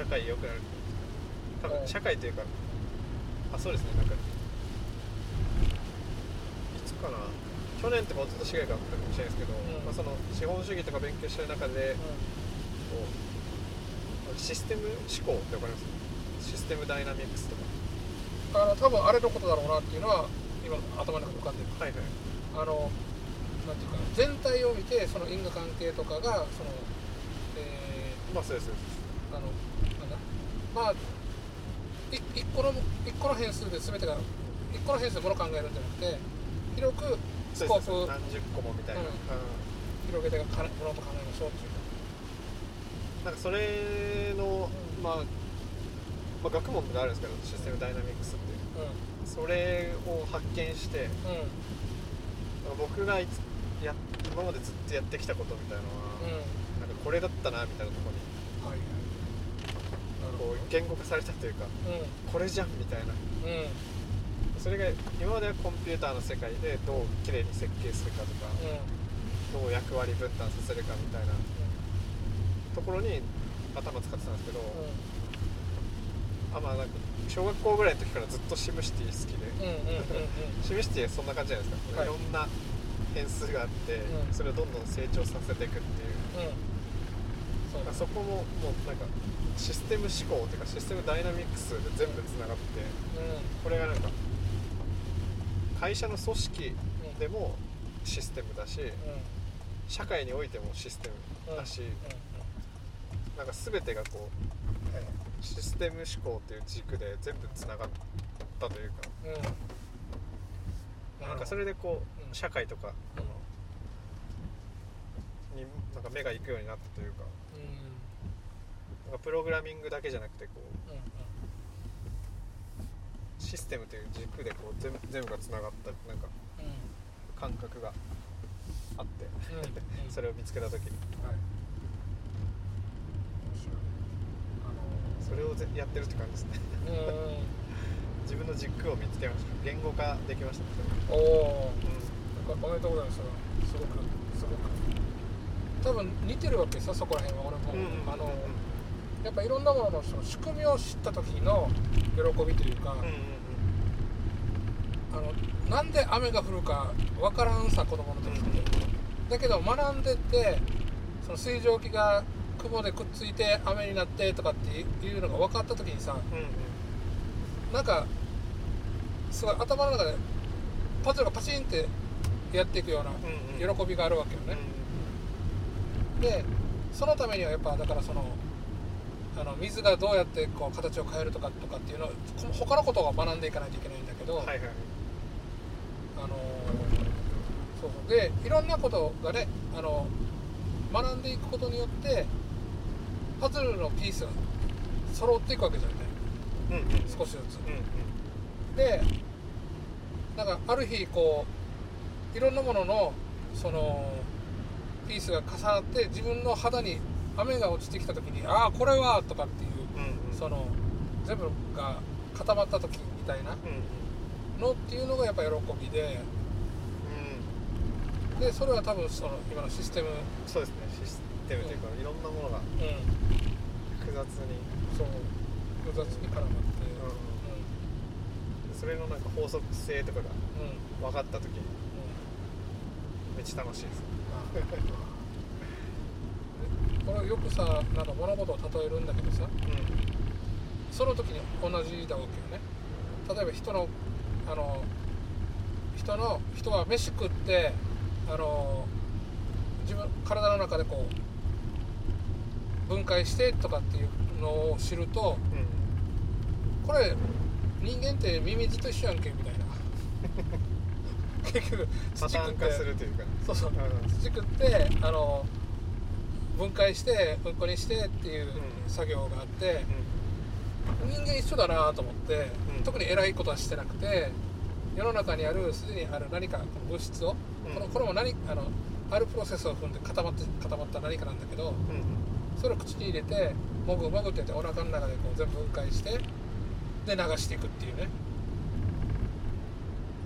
社会良くなる。多うん分社会というかあそうですねなんか。いつかな。去年ってもうちょっと違いがあったかもしれないですけど、うん。まあ、その資本主義とか勉強してる中でこうシステム思考ってわかります？システムダイナミックスとか。あの多分あれのことだろうなっていうのは今頭の中に浮かんでる。はいはい。あのなんていうか全体を見てその因果関係とかがそのえまあそうですそうです。ー、あのまあい一個の一個の変数で全てが一個の変数でものを考えるんじゃなくて広くスコープ何十個もみたいな、うん。うん。広げてかものと考えましょうっていう。なんかそれの、まあ、まあ学問があるんですけどシステムダイナミックスって。いううそれを発見してんうん。僕がいつや今までずっとやってきたことみたいなのは、うん。なんかこれだったなみたいなところに。はいこう言語化されたというかどうん。これじゃんみたいな。うん。それが今まではコンピューターの世界でどう綺麗に設計するかとかうん。どう役割分担させるかみたいなところに頭使ってたんですけど、あまあなんか小学校ぐらいの時からずっとシムシティ好きで、シムシティはそんな感じじゃないですか、はい。い、ろんな変数があって、うん。それをどんどん成長させていくっていう。うん。そうだそこももうなんかシステム思考というかシステムダイナミックスで全部つながってうん。これがなんか会社の組織でもシステムだしうん。社会においてもシステムだし、なんか全てがこうシステム思考っていう軸で全部つながったというかうなんかそれでこう、うん。社会とかになんか目が行くようになったというか。うんなんかプログラミングだけじゃなくてこううんうん。システムという軸でこう全部全部がつながったなんか感覚があってうん。うん。うんそれを見つけた時に。はい。あそれをぜやってるって感じですね。のうん。自分の軸を見つけました。言語化できました。ねおおそれおめでとうございますすごくすごく。多分似てるわけさそこら辺は。俺も、うんうんあのやっぱいろんなもののその仕組みを知った時の喜びというか、あのなんで雨が降るかわからんさ子供の時って、だけど学んでってその水蒸気が雲でくっついて雨になってとかっていうのが分かった時にさうなんかすごい頭の中でパズルがパチンってやっていくような喜びがあるわけよね、でそのためにはやっぱだからそのあの水がどうやってこう形を変えるとかとかっていうのはこ他のことを学んでいかないといけないんだけど、はいはいあのそうそう。でいろんなことがねあの学んでいくことによってパズルのピースが揃っていくわけじゃないうんうん。少しずつ。うんうん。でなんかある日こういろんなもののそのピースが重なって自分の肌に雨が落ちてきた時にああこれはとかっていううんうん。その全部が固まった時みたいなうんうん。のっていうのがやっぱ喜びでうん。でそれは多分その今のシステムそうですね。システムというかいろんなものがうん。複雑に。そう。複雑に絡まって。それのなんか法則性とかがうん。うんうん分かった時にめっちゃ楽しいですこれよくさなんか物事を例えるんだけどさうその時に同じだわけよね。例えば人のあの人の人は飯食ってあの自分体の中でこう分解してとかっていうのを知るとんうん。これ人間ってミミズと一緒やんけみたいな。結局土食ってするというか。そうそう。うん。土食ってあの分解してうんこにしてっていううん作業があって、う人間一緒だなと思って、うん。特に偉いことはしてなくて世の中にあるすでにある何か物質を、うん。このこれも何あのあるプロセスを踏んで固まって固まった何かなんだけどそれを口に入れてもぐもぐってやってお腹の中でこう全部分解してで流していくっていうね。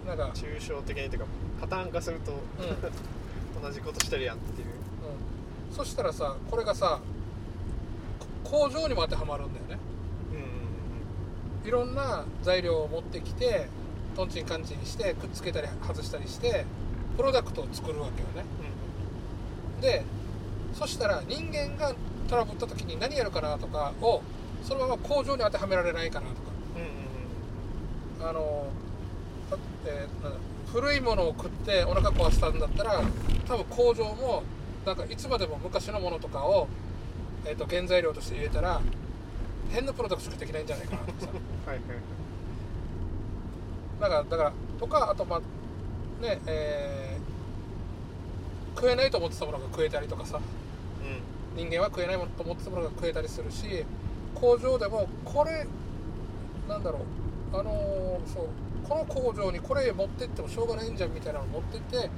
なんか、抽象的にというかパターン化するとうん。同じことしてるやんっていう。うん、そしたらさこれがさ工場にも当てはまるんだよね。うんうんいろんな材料を持ってきてトンチンカンチンしてくっつけたり外したりしてプロダクトを作るわけよね。でそしたら人間がトラブった時に何やるかなとかをそのまま工場に当てはめられないかなとか。うんうんうん。あのたえーなんだ古いものを食ってお腹壊したんだったら多分工場もなんかいつまでも昔のものとかを、えー、と原材料として入れたら変なプロダクトしかできないんじゃないかなとかさ。はいはいだからだからとかあとまあねえー食えないと思ってたものが食えたりとかさ。うん。人間は食えないものと思ってたものが食えたりするし工場でもこれなんだろうあのーそうこの工場にこれ持ってってもしょうがないんじゃんみたいなの持ってって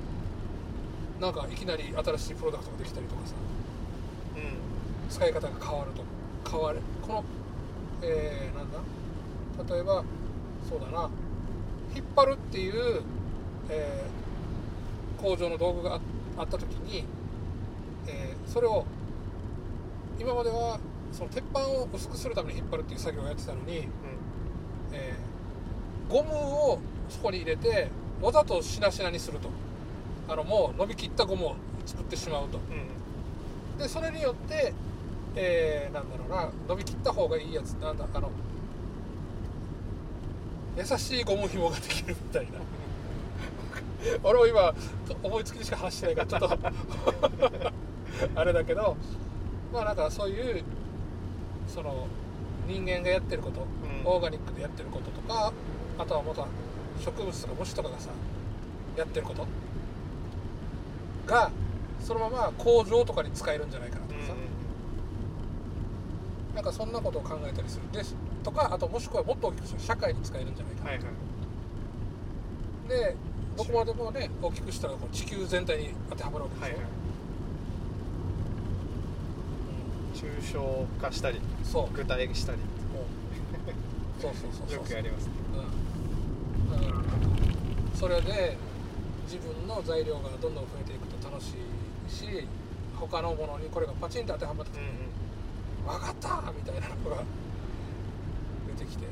なんかいきなり新しいプロダクトができたりとかさ。うん。使い方が変わると。変わる。このえー、なんだ？例えばそうだな。引っ張るっていう、えー工場の道具がああった時に、えーそれを今まではその鉄板を薄くするために引っ張るっていう作業をやってたのに、えーゴムをそこに入れてわざとしなしなにするとあのもう伸びきったゴムを作ってしまうと。うん。でそれによって、えーなんだろうな伸びきった方がいいやつなんだあの優しいゴム紐ができるみたいな。俺も今思いつきでしか話してないからちょっと あれだけどまあなんかそういうその人間がやってること、うん。オーガニックでやってることとかあとはまた植物とか虫とかがさやってることがそのまま工場とかに使えるんじゃないかなとうんかさ、なんかそんなことを考えたりする。です。とかあともしくはもっと大きくしたら社会に使えるんじゃないかな、はいはい。でどこまでもね大きくしたらこう地球全体に当てはまるわけでしょ、はいはい。抽象化したりうんそう。具体したり。そう。そうそうそう よくやりますね。うん、それで自分の材料がどんどん増え楽しいし他のものにこれがパチンと当てはまった時にうんうん「分かった!」みたいなのが出てきて。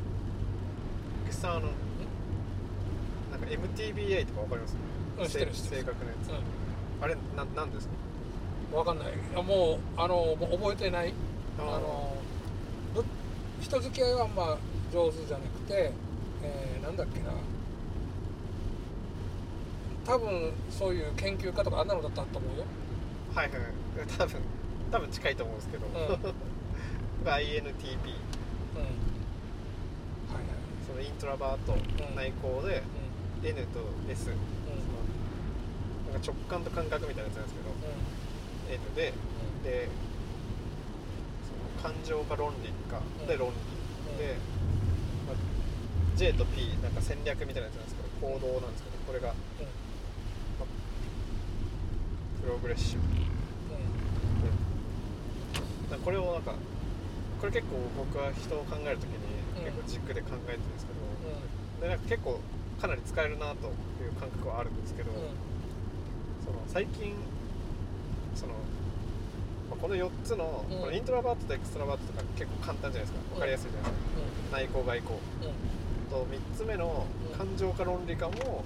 菊池さんあのなんか MTBA とかわかります？うん知ってる知ってる。正確なやつ。うあれななんですか？ん分かんない。あもうあのもう覚えてない。あのぶ人付き合いはあんま上手じゃなくて、えーなんだっけな多分そういう研究家とかあんなのだったと思うよ。はいはい。はい多分多分近いと思うんですけど、ん。INTP うん。はいはい。そのイントラバートん。内向で、N と S そのなんか直感と感覚みたいなやつなんですけど。N ででその感情か論理か。でうん。論理、で、まあ、J と P なんか戦略みたいなやつなんですけど行動なんですけどこれがプログレッシブなんかこれをなんかこれ結構僕は人を考えるときにうん結構軸で考えてるんですけど、でなんか結構かなり使えるなという感覚はあるんですけど、その最近その、まあこの4つの,、うん。このイントロバートとエクストラバートとか結構簡単じゃないですか。分かりやすいじゃないですか、内向外向。と3つ目のうん感情か論理かも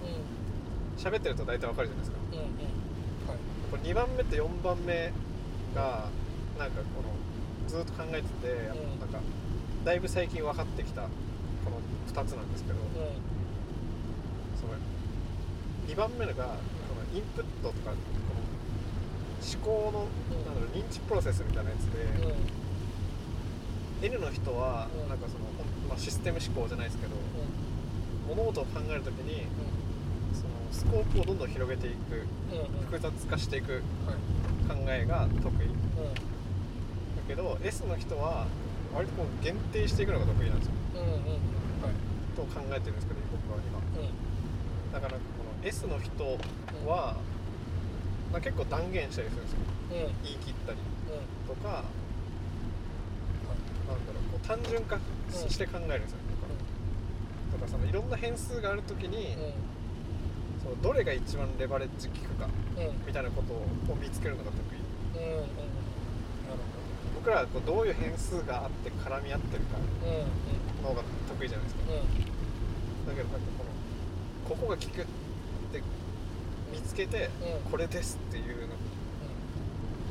喋ってると大体分かるじゃないですかこれ2番目と4番目がなんかこのずっと考えてて、うん。なんかだいぶ最近分かってきたこの2つなんですけど、その2番目のがこのインプットとかこの思考の、うん。なんだろう認知プロセスみたいなやつで、N の人はうん。なんかその、まあ、システム思考じゃないですけど物事を考える時にスコープをどんどん広げていく複雑化していく考えが得意。だけど S の人は割とこう限定していくのが得意なんですよ。と考えてるんですけど僕は今。だからこの S の人は、まあ、結構断言したりするんですよ。言い切ったりとか、なんだろうこう単純化して考えるんですよ、とかとかそのいろんな変数がある時に、そのどれが一番レバレッジ効くかみたいなことを見つけるのが得意。僕僕らはこうどういう変数があって絡み合ってるかの方が得意じゃないですか、だけどなんかこのここが効くって見つけて、これですっていうの、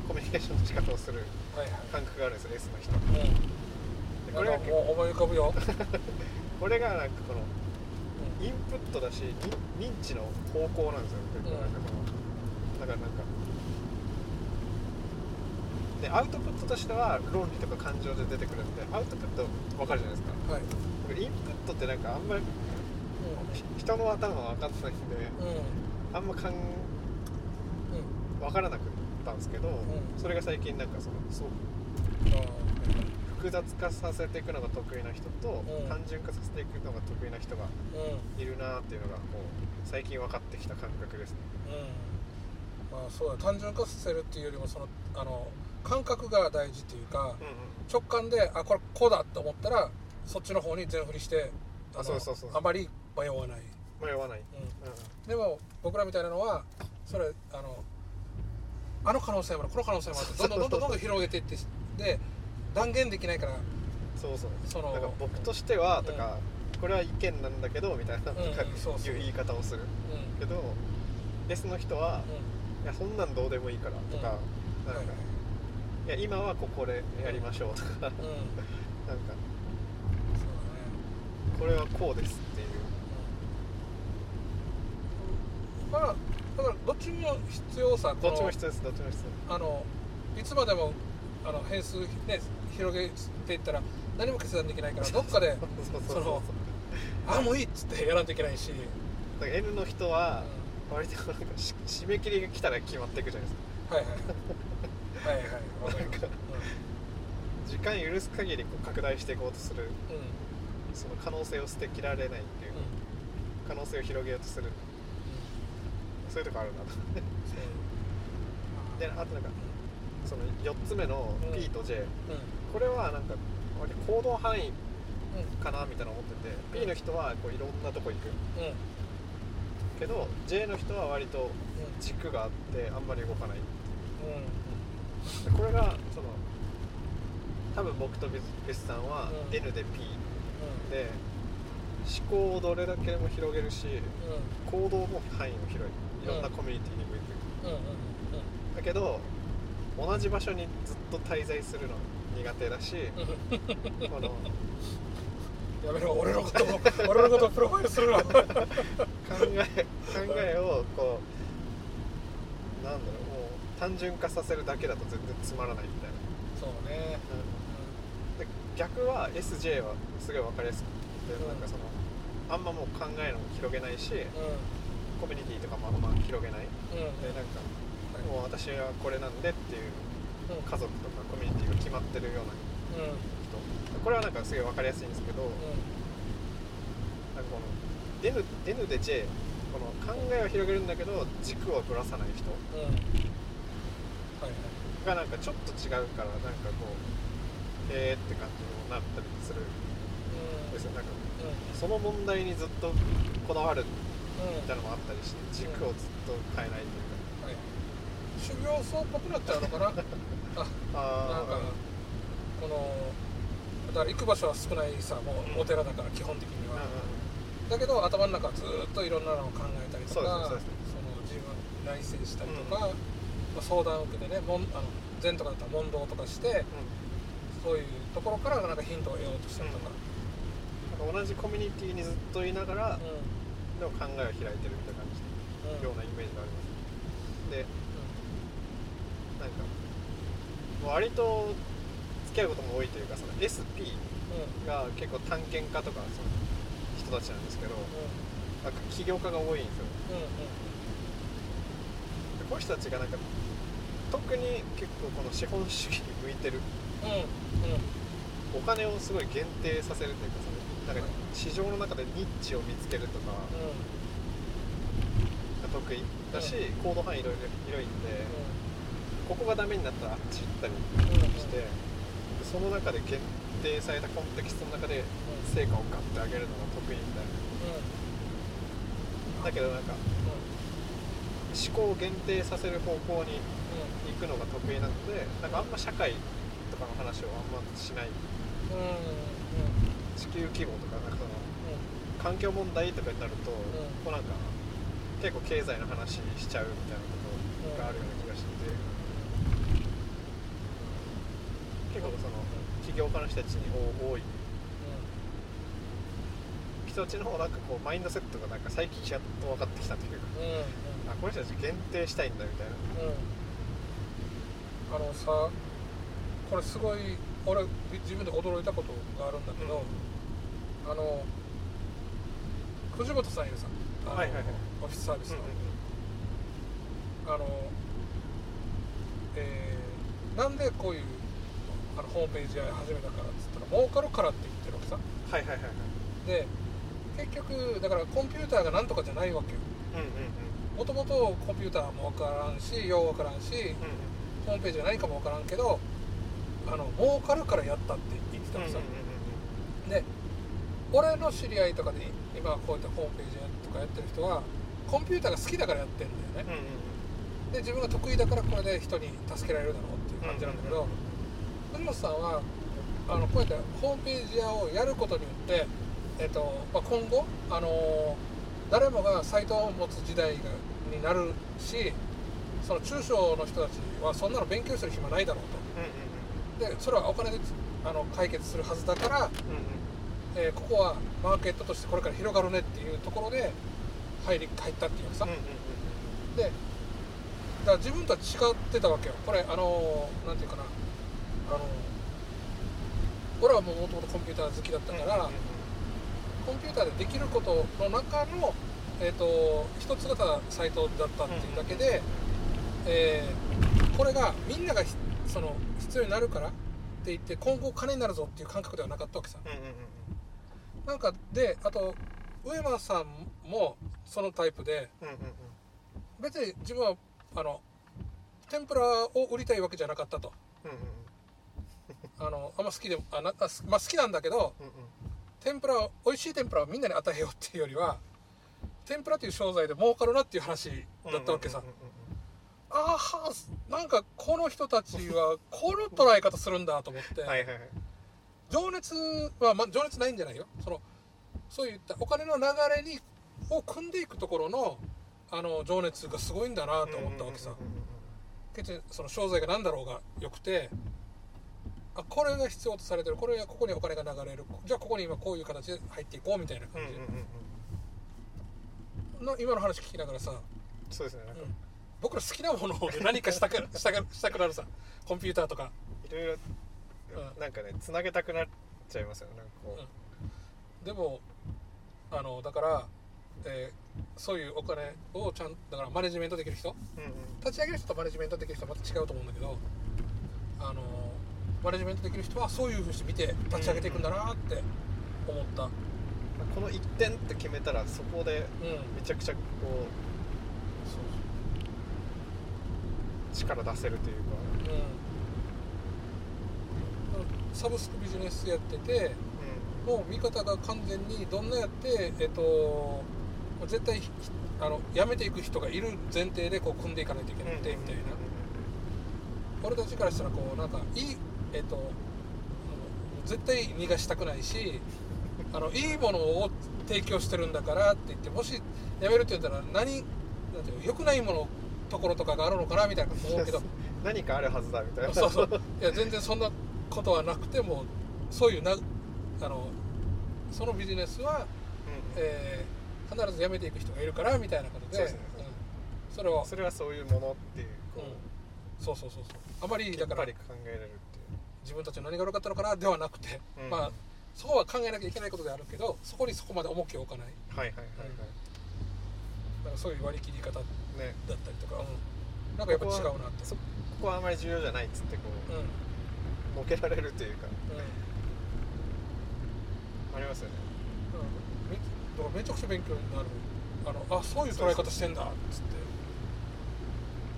コミュニケーションの仕方をする感覚があるんですよ、S の人、これがもう思い浮かぶよ。これがなんかこのインプットだし認知の方向なんですよ、うん、なんかこのだからなんかでアウトプットとしては論理とか感情で出てくるんでアウトプット分かるじゃないですか、はい、インプットってなんかあんまり、うん、人の頭は分かんないんで、うん、あんまかん、分からなくなったんですけど、それが最近なんかそのそう複雑化させていくのが得意な人と、単純化させていくのが得意な人がいるなっていうのがこう最近分かってきた感覚ですね、まあ、そうだ。単純化させるっていうよりもそのあの感覚が大事っていうか、うんうん、直感であこれこうだって思ったらそっちの方に全振りしてあそうそうそうあまり迷わない。迷わない、うん、でも僕らみたいなのはそれあのあの可能性もあるこの可能性もあるどんどんどんどんどん広げていってで断言できないからそうそう。そのなんか僕としてはとか、うん、これは意見なんだけどみたいな、うん、いう言い方をする、けど S の人は、いやそんなんどうでもいいからとか、なんか、いや今はここでやりましょうとか、うん、なんか。これはこうですっていう、まあだからどっちも必要さどっちも必要ですどっちも必要あのいつまでもあの変数ね広げていったら何も決断できないからどっかでそのあもういいっつってやらんといけないし。だから N の人は割となんか締め切りが来たら決まっていくじゃないですか。はいはいはい。はいなんか、うん、時間許す限りこう拡大していこうとする、うん、その可能性を捨てきられないっていう、うん、可能性を広げようとする、そういうとこあるなと。であとなんかその4つ目の P と J、これはなんか割と行動範囲かなみたいな思ってて、P の人はこういろんなとこ行く、けど J の人は割と軸があってあんまり動かない、うん、これがその多分僕とベスさんは N で P、で思考をどれだけでも広げるし、行動も範囲も広い。いろんなコミュニティに向いてる、だけど同じ場所にずっと滞在するの苦手だしこのやめろ俺のこと俺のことプロファイルするな。考え考えをこうなんだろうもう単純化させるだけだと全然つまらないみたいな。そうね、うん、で逆は SJ はすごい分かりやすくて、うん、なんかそのあんまもう考えのも広げないし、うん、コミュニティとかもあんま広げない、うん、でなんかもう私はこれなんでっていう家族とかコミュニティが決まってるような人、これはなんかすごい分かりやすいんですけど、なんかこの N, N で J この考えを広げるんだけど軸をぶらさない人。がなんかちょっと違うからなんかこうへえって感じになったりする。ん。ですよ。なんか、その問題にずっとこだわるみたいなのもあったりして軸をずっと変えないという修行僧っぽくなっちゃうのかな。あなんかこのだから行く場所は少ないさもうお寺だから基本的には、だけど頭の中ずっといろんなのを考えたりとかその自分内省したりとか、まあ、相談を受けてねもんあの禅とかだったら問答とかして、そういうところからなんかヒントを得ようとしたりとか,、なんか同じコミュニティにずっといながら、でも考えを開いてるみたいな感じ、ようなイメージがあります。でなんか割と付き合うことも多いというかその SP が結構探検家とかその人たちなんですけど、なんか起業家が多いんですよ、でこういう人たちがなんか特に結構この資本主義に向いてる、お金をすごい限定させるというかそのなんか市場の中でニッチを見つけるとか、が得意だし、行動範囲広いんで、ここがダメになったらあっち行ったりして、その中で限定されたコンテキストの中で成果をガッて上げるのが得意みたいな、だけどなんか、思考を限定させる方向に行くのが得意なのでなんかあんま社会ととかの話をあんましない。うん地球規模とかなんかその環境問題とかになると、こうなんか結構経済の話しちゃうみたいなことがあるような気がしてて、結構その起業家の人たちに多い人たちのなん。かこうマインドセットがなん。か最近やっと分かってきたというか、あこの人たち限定したいんだみたいな、あのさこれすごい俺自分で驚いたことがあるんだけど、あの藤本さんいるさあの、はいはいはい。オフィスサービスの、あのえーなんでこういうあのホームページ始めたからっつったら儲かるからって言ってるわけさ。はいはいはいはい。で結局だからコンピューターがなんとかじゃないわけよ。うんうんもともとコンピューターも分からんしよう分からんしうんホームページが何かも分からんけどあの儲かるからやったって言ってたのさ、で俺の知り合いとかで今こういったホームページとかやってる人はコンピューターが好きだからやってるんだよね、うんうん。で自分が得意だからこれで人に助けられるだろうっていう感じなんだけど藤本さんはあのこうやってホームページ屋をやることによって、えっとまあ、今後、あの誰もがサイトを持つ時代がになるしその中小の人たちはそんなの勉強する暇ないだろうと。でそれはお金であの解決するはずだから、うんうんえーここはマーケットとしてこれから広がるねっていうところで入り入ったっていうかさ、うんうんうん。でだから自分とは違ってたわけよ。これあのーなんていうかなあの俺はもともとコンピューター好きだったから、コンピューターでできることの中の、えー、と一つがただサイトだったっていうだけで、えーこれがみんながひその必要になるからって言って今後金になるぞっていう感覚ではなかったわけさ。なんかであと上間さんもそのタイプで別に自分はあの天ぷらを売りたいわけじゃなかったと。うんうんあのあんま好きでもあなあすまあ、好きなんだけどうんうん。天ぷらを美味しい天ぷらをみんなに与えようっていうよりは天ぷらという商材で儲かるなっていう話だったわけさ、ああなんかこの人たちはこの捉え方するんだと思って、はい情熱は、まあ、情熱ないんじゃないよ。そのそういったお金の流れにを組んでいくところのあの情熱がすごいんだなと思ったわけさ、別にその商材が何だろうがよくてあこれが必要とされてる。これはここにお金が流れる。じゃあここに今こういう形で入っていこうみたいな感うんうんうんうん。じの今の話聞きながらさ、そうですね。なんか。うん。僕ら好きなものを何かしたく したくしたくなるさ。コンピューターとか、いろいろうん。なんかねつなげたくなっちゃいますよね。なんかこう。でもあのだから、えーそういうお金をちゃんだからマネジメントできる人。うんうん。立ち上げる人とマネジメントできる人はまた違うと思うんだけどあのマネジメントできる人はそういうふうにして見て立ち上げていくんだなって思った、うんこの一点って決めたらそこでめちゃくちゃこそうう力出せるというか。うん、サブスクビジネスやっててうもう見方が完全にどんなやってえっと絶対ひあの辞めていく人がいる前提でこう組んでいかないといけんなくてみたいな、俺たちからしたらこうなんかいいえっと絶対逃がしたくないしあのいいものを提供してるんだからって言ってもし辞めるって言ったら何なんていうの良くないものところとかがあるのかなみたいなこと思うけど。何かあるはずだみたいな。そうそう。いや全然そんなことはなくてもそういうなあのそのビジネスは、うんえー必ず辞めていく人がいるからみたいなことでそうですね。うん。それをそれはそういうものっていうこう。ん。うそうそうそうそう。あまりだから考えられる自分たちの何が悪かったのかなではなくて、うん。まあそこは考えなきゃいけないことであるけどそこにそこまで重きを置かない。はいはいはいはなんかそういう割り切り方だっいねたりとか、うん、なんかやっぱ違うなってそここはあまり重要じゃないっつってこうんうん。けられるというか。ありますよね。うん。めだからめちゃくちゃ勉強になる。あのあそういう捉え方してんだっつっ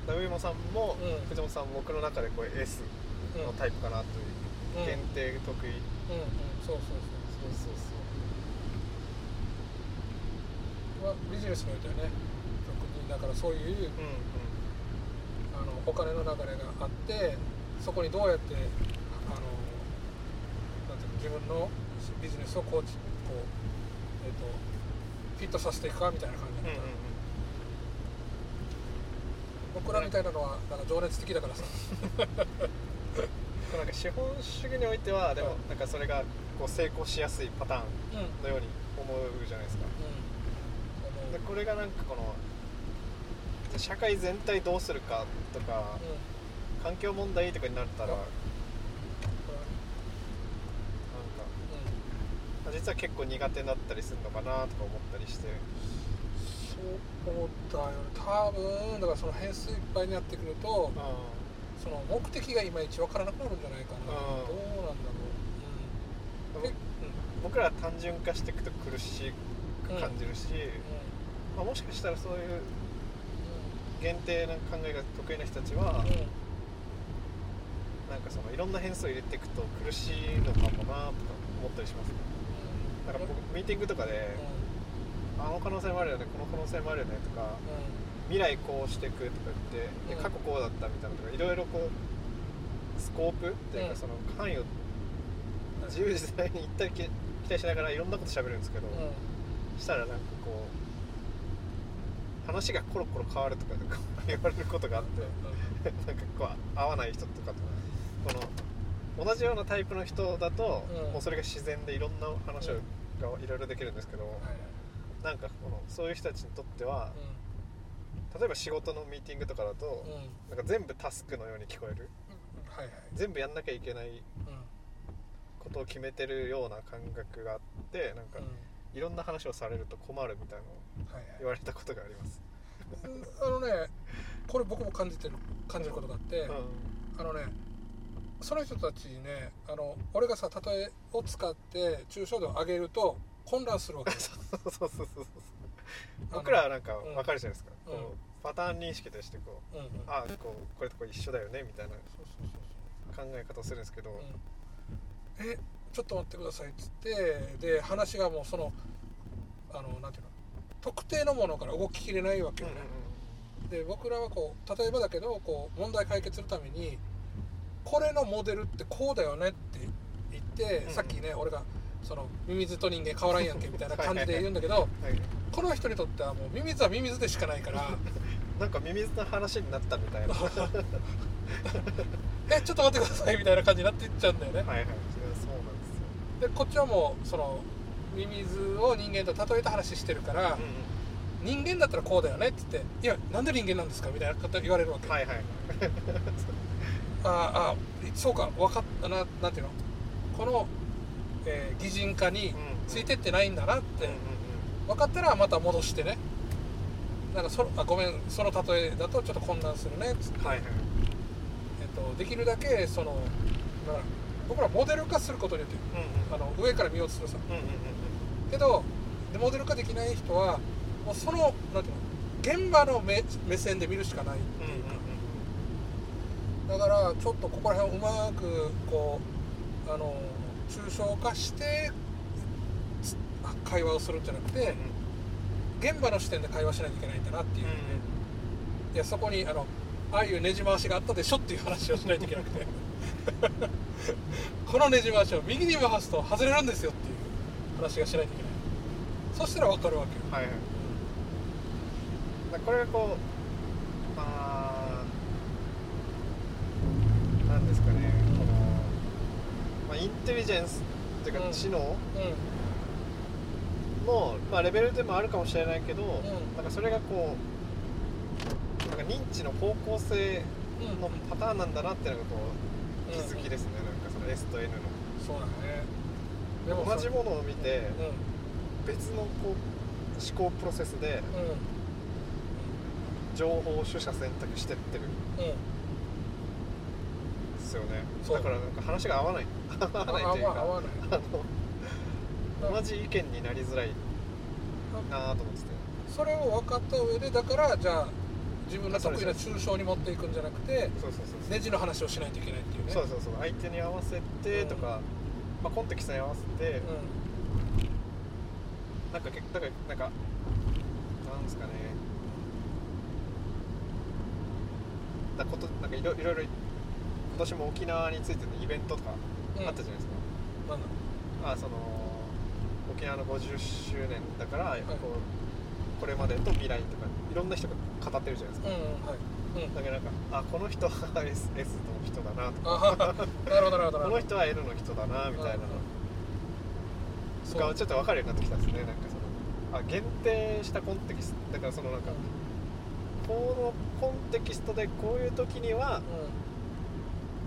て。上山さんもうん。藤本さんも僕の中でこう S うんのタイプかなといううん。限定得意。うんうん。そうそうそうそう。そうそうはビジネスにおいてはね特にだからそういううんあのお金の流れがあってそこにどうやってあのなんていうの自分のビジネスをこうこう、えーと、フィットさせていくかみたいな感じだった、うんうん。僕らみたいなのはなんか情熱的だからさ なんか資本主義においてはでもなんかそれがこう成功しやすいパターンのように思うじゃないですか、うん、でこれがなんかこの社会全体どうするかとか、うん、環境問題とかになったら、うん、なんか、実は結構苦手だったりするのかなとか思ったりして。そうだよね。多分だからその変数いっぱいになってくると、その目的がいまいち分からなくなるんじゃないかな、どうなんだろう、うん、僕らは単純化していくと苦しく感じるし、まあ、もしかしたらそういう限定な考えが得意な人たちは、なんかそのいろんな変数を入れていくと苦しいのかもなとか思ったりしますね、なんか僕ミーティングとかで、あの可能性もあるよねこの可能性もあるよねとか、未来こうしていくとか言ってで過去こうだったみたいなとかいろいろこうスコープっていうかその範囲を自由自在に行ったり期待しながらいろんなこと喋るんですけど、したらなんかこう話がコロコロ変わるとか言われることがあって なんかこう合わない人とかとこの同じようなタイプの人だと、もうそれが自然でいろんな話をがいろいろできるんですけど、なんかこのそういう人たちにとっては、例えば仕事のミーティングとかだと、なんか全部タスクのように聞こえる、はいはい、全部やんなきゃいけないことを決めてるような感覚があってなんか、いろんな話をされると困るみたいなのを言われたことがあります、あのねこれ僕も感じてる感じることがあって、うん、あのねその人たちにねあの俺がさ例えを使って抽象度を上げると混乱するわけ。そうそうそうそう僕らはなんか分かるじゃないですか、うん、こうパターン認識としてこう、うんうん、ああこうこれとこれ一緒だよねみたいな考え方をするんですけど、うん、えちょっと待ってくださいっつってで話がもうそのあのなんていうの特定のものから動ききれないわけよね、うんうん、で僕らはこう例えばだけどこう問題解決するためにこれのモデルってこうだよねって言って、うんうん、さっきね俺がそのミミズと人間変わらんやんけみたいな感じで言うんだけど、はい、この人にとってはもうミミズはミミズでしかないから。なんかミミズの話になったみたいな。えちょっと待ってくださいみたいな感じになっていっちゃうんだよね。はいはい。そうなんですよ。でこっちはもうそのミミズを人間と例えた話してるから、うん人間だったらこうだよねって言って「いやなんで人間なんですか?」みたいなこと言われるわけ。はいはい。ああそうか分かったななんていうの？このえー、擬人化についてってないんだなって分かったらまた戻してね。なんかそあごめんその例えだとちょっと混乱するね。っつって、はいはい、えっと、できるだけその僕らモデル化することによって、うんうん、あの上から見ようとするさ、うんうんうん、けどでモデル化できない人はもうそのなんていうの現場の目目線で見るしかないっていうか、うんうんうん、だからちょっとここら辺をうまくこうあの抽象化して会話をするんじゃなくて、現場の視点で会話しないといけないんだなっていう、ね、いやそこにあのああいうねじ回しがあったでしょっていう話をしないといけなくて。このねじ回しを右に回すと外れるんですよっていう話がしないといけない。そしたら分かるわけよ。はいはい。これがこうまあなんですかねまあ、インテリジェンスっていうか知能の、まあ、レベルでもあるかもしれないけど、なんかそれがこうなんか認知の方向性のパターンなんだなっていうのがこう気づきですね、なんかその S と N の。そうだね。でも同じものを見て、別のこう思考プロセスで、情報を取捨選択してってる、ですよね。だからなんか話が合わない。合わないというか。合わない同じ意見になりづらいなと思ってて。それを分かった上でだからじゃあ自分の得意な抽象に持っていくんじゃなくてネジの話をしないといけないっていうね。そうそうそう。相手に合わせてとか、うん、まあ、コンテキストに合わせて、うん、なんかだからなんかなんですかね。だことなんかいろいろ年も沖縄についてのイベントとかあったじゃないですか、うん、なんだ。あその沖縄の50周年だから、はい、こうこれまでと未来とかいろんな人が語ってるじゃないですか、うんはい。うん、だからなんかあこの人は S, S の人だなとか。なるほどなるほどこの人は L の人だなみたいなの。がちょっと分かるようになってきたんですね。なんかそのあ限定したコンテキスト。だからそのなんか、このコンテキストでこういう時には、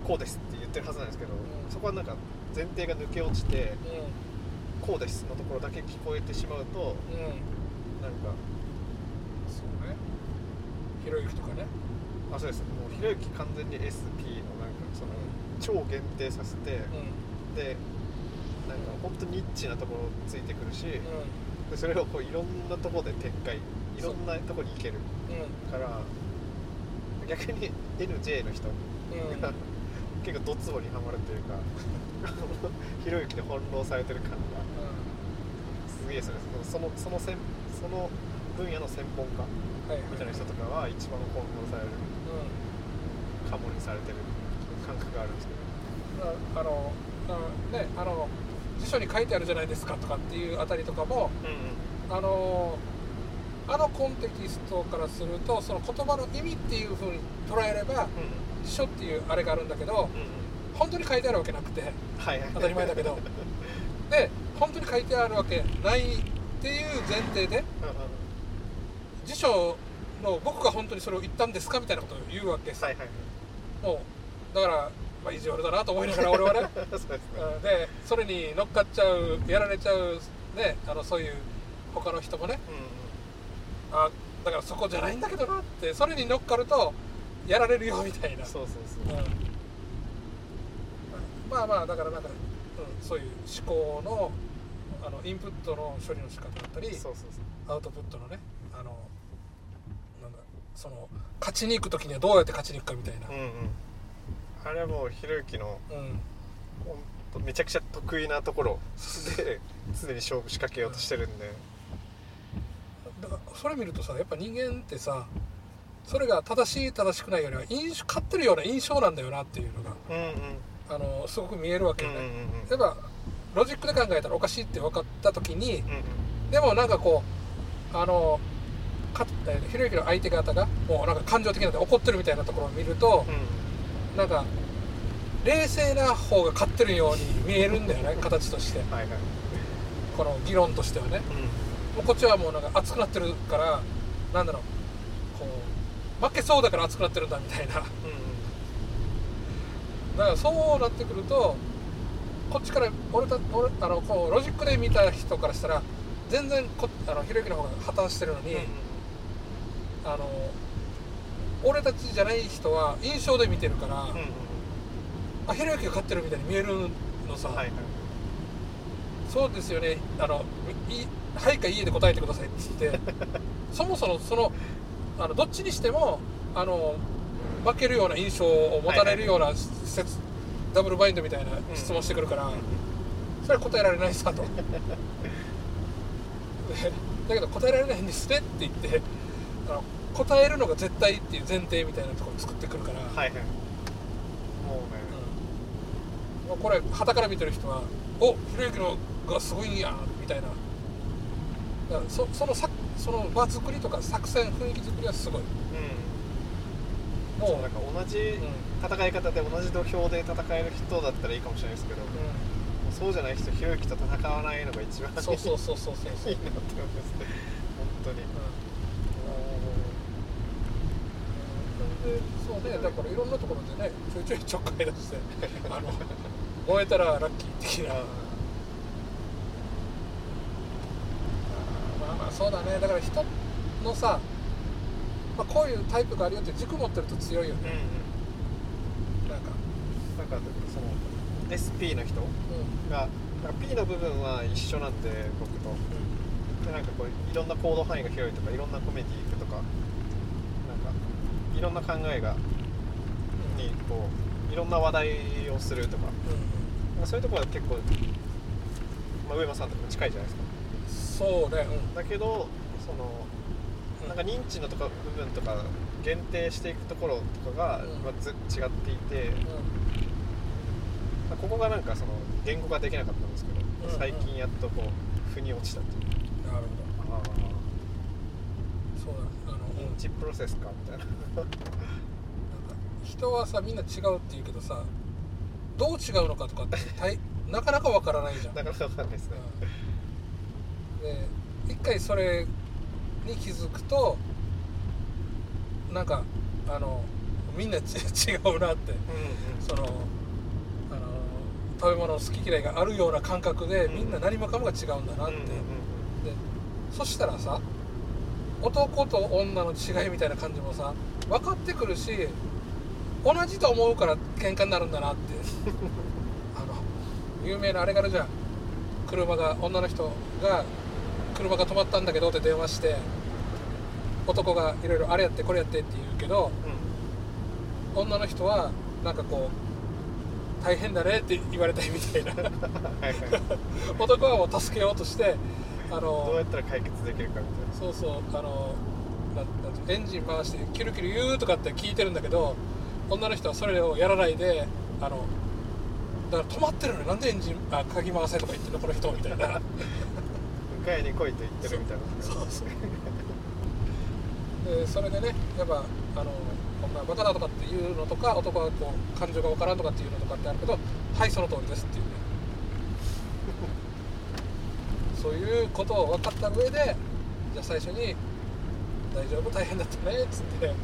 こうですって言ってるはずなんですけど、そこはなんか前提が抜け落ちて、こうですのところだけ聞こえてしまうと、うん、なんかそうね。ひろゆきとかね。あそうです。もうひろゆき完全に SP のなんかその超限定させて、うん、でなんか本当にニッチなところついてくるし、うん、でそれをこういろんなところで展開いろんなところに行けるから、逆に NJ の人が、結構ドツボにはまるというか ひろゆきで翻弄されてる感が。すげえそれそのそのその分野の専門家みたいな人とかは一番翻弄される、カモにされてる感覚があるんですけど。あのあねあの辞書に書いてあるじゃないですかとかっていうあたりとかも、うんうん、あのあのコンテキストからするとその言葉の意味っていうふうに捉えれば、うん辞書っていうあれがあるんだけど、うん、本当に書いてあるわけなくて、はいはい、当たり前だけど。で本当に書いてあるわけないっていう前提で、辞書の僕が本当にそれを言ったんですかみたいなことを言うわけさ、はいはい、もうだからまあ、意地悪だなと思いながら 俺は。ねそで、ね、でそれに乗っかっちゃうやられちゃう、ね、あのそういう他の人もね、うん、あだからそこじゃないんだけどなってそれに乗っかるとやられるよみたいな。そうそうそう、うん、まあまあだからなんか、うん、そういう思考のあのインプットの処理の仕方だったりそうそうそう。アウトプットのねあのなんだその勝ちに行く時にはどうやって勝ちに行くかみたいな、うんうん、あれはもうひろゆきの、うん、めちゃくちゃ得意なところ。で常に勝負仕掛けようとしてるんで、だからそれ見るとさやっぱ人間ってさそれが正しい正しくないよりは印象勝ってるような印象なんだよなっていうのが、うんうん、あのすごく見えるわけよね、うんうんうん、例えばロジックで考えたらおかしいって分かった時に、うんうん、でもなんかこうあのかひろゆきの相手方がもうなんか感情的なで怒ってるみたいなところを見ると、うん、なんか冷静な方が勝ってるように見えるんだよね 形として、はいはい、この議論としてはね、うん、もうこっちはもうなんか熱くなってるからなんだろう負けそうだから熱くなってるんだみたいな、うん、だからそうなってくるとこっちから俺た俺あのこうロジックで見た人からしたら全然こあのひろゆきの方が破綻してるのに、うん、あの俺たちじゃない人は印象で見てるから、うん、あひろゆきが勝ってるみたいに見えるのさ、はいはい、そうですよね。あのいはいか家で答えてくださいって言って そもそもそのあのどっちにしてもあの負けるような印象を持たれるような説、はいはい、ダブルバインドみたいな質問してくるから、うん、それは答えられないさと。だけど答えられないんですねって言ってあの答えるのが絶対っていう前提みたいなところを作ってくるから。はいはい。もうね、うん、これはたから見てる人は「おひろゆきのがすごいんや」みたいな。そそのさその場作りとか作戦雰囲気作りはすごい、うん、もうなんか同じ戦い方で同じ土俵で戦える人だったらいいかもしれないですけど、うん、そうじゃない人ひろゆきと戦わないのが一番そうそうそうそうそういいなって思いますね本当に、うそうねだからいろんなところでねちょいちょいちょっかい出してあの燃えたらラッキー的なそうだね。だから人のさ、まあ、こういうタイプがあるよって軸持ってると強いよね、うんうん、なんか。なんかその SP の人が、うん、P の部分は一緒なんで僕と、うん、でなんかこういろんな行動範囲が広いとかいろんなコメディ行くとかなんかいろんな考えがにこういろんな話題をするとか、うん、そういうところは結構、まあ、上間さんとかも近いじゃないですかそうね、うん、だけどそのなんか認知のとか部分とか限定していくところとかが、まあ、ず違っていて、ここがなんかその言語化できなかったんですけど、うんうん。最近やっとこう腑に落ちたっていう。なるほああど。そうだあの、うん。認知プロセスかみたいな。なんか人はさみんな違うって言うけどさどう違うのかとかって大なかなかわからないじゃん。なかなかわかんないですね。うんで一回それに気づくとなんかあのみんなち 違うなって。うんそのあの食べ物の好き嫌いがあるような感覚でみんな何もかもが違うんだなって、うんうん。でそしたらさ男と女の違いみたいな感じもさ分かってくるし同じと思うから喧嘩になるんだなって。あの有名なあれがあるじゃん。車が女の人が車が止まったんだけどって電話して男がいろいろあれやってこれやってって言うけどうん女の人はなんかこう大変だねって言われたいみたいな。はいはい。男はもう助けようとしてあのどうやったら解決できるかみたいそうそうあのなんなんてエンジン回してキュルキュル言うとかって聞いてるんだけど女の人はそれをやらないであのだから止まってるのになんでエンジンあ鍵回せとか言ってんのこの人みたいな迎えに来いと言ってるみたいなそうそう。でそれでねやっぱあの女はバカだとかっていうのとか男はこう感情がわからんとかっていうのとかってあるけどはいその通りですっていうね。そういうことを分かった上でじゃあ最初に「大丈夫大変だったね」っつってい言っ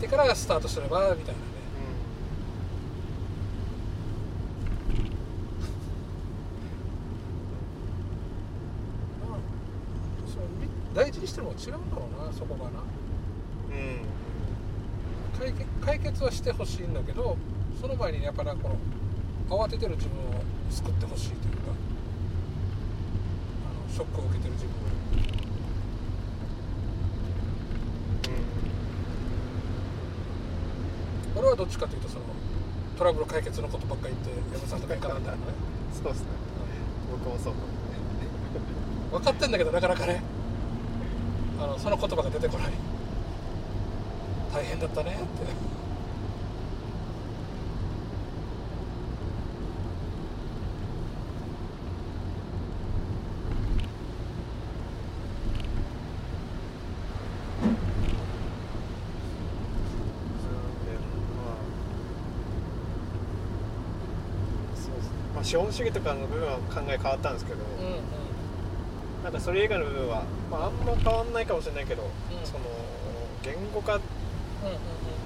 てからスタートすればみたいなねまあそれみ大事にしてるも違うんだろうなそこがな。うん。うん解決解決はしてほしいんだけどその前にやっぱなこの慌ててる自分を救ってほしいというかあのショックを受けてる自分を。俺はどっちかというとそのトラブル解決のことばっかり言って山さんとか行かないんだよね。そうですね。僕もそうかもね。分かってんだけどなかなかねあのその言葉が出てこない。大変だったね。って資本主義とかの部分は考え変わったんですけど、うんうん。なんかそれ以外の部分は、まあ、あんま変わんないかもしれないけど、ん。その言語化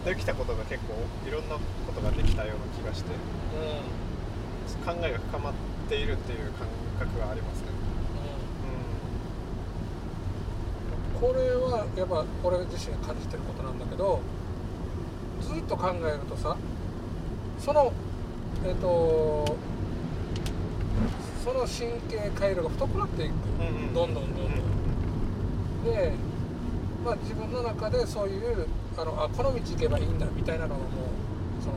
できたことが結構いろんなことができたような気がして考えが深まっているっていう感覚がありますね。これはやっぱ俺自身が感じてることなんだけどずっと考えるとさそのえっ、とその神経回路が太くなっていく、うんうん。どんどんどんどん、で、まあ、自分の中でそういうあのあこの道行けばいいんだみたいなのがもうそ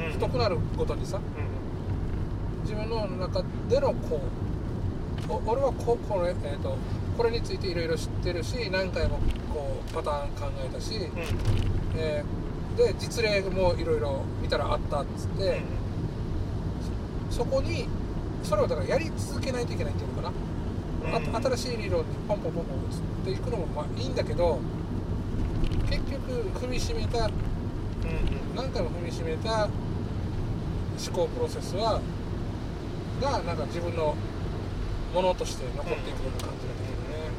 の、うん。太くなるごとにさうん自分の中でのこうお俺はここれ,、えー、とこれについていろいろ知ってるし何回もこうパターン考えたし、うん。うんえーで実例もいろいろ見たらあったっつって、そこにそれをだからやり続けないといけないっていうあ新しい理論にポンポンポンポン移っていくのもまあいいんだけど結局踏みしめたうんうん何回も踏みしめた思考プロセスはがなんか自分のものとして残っていくような感じができるね、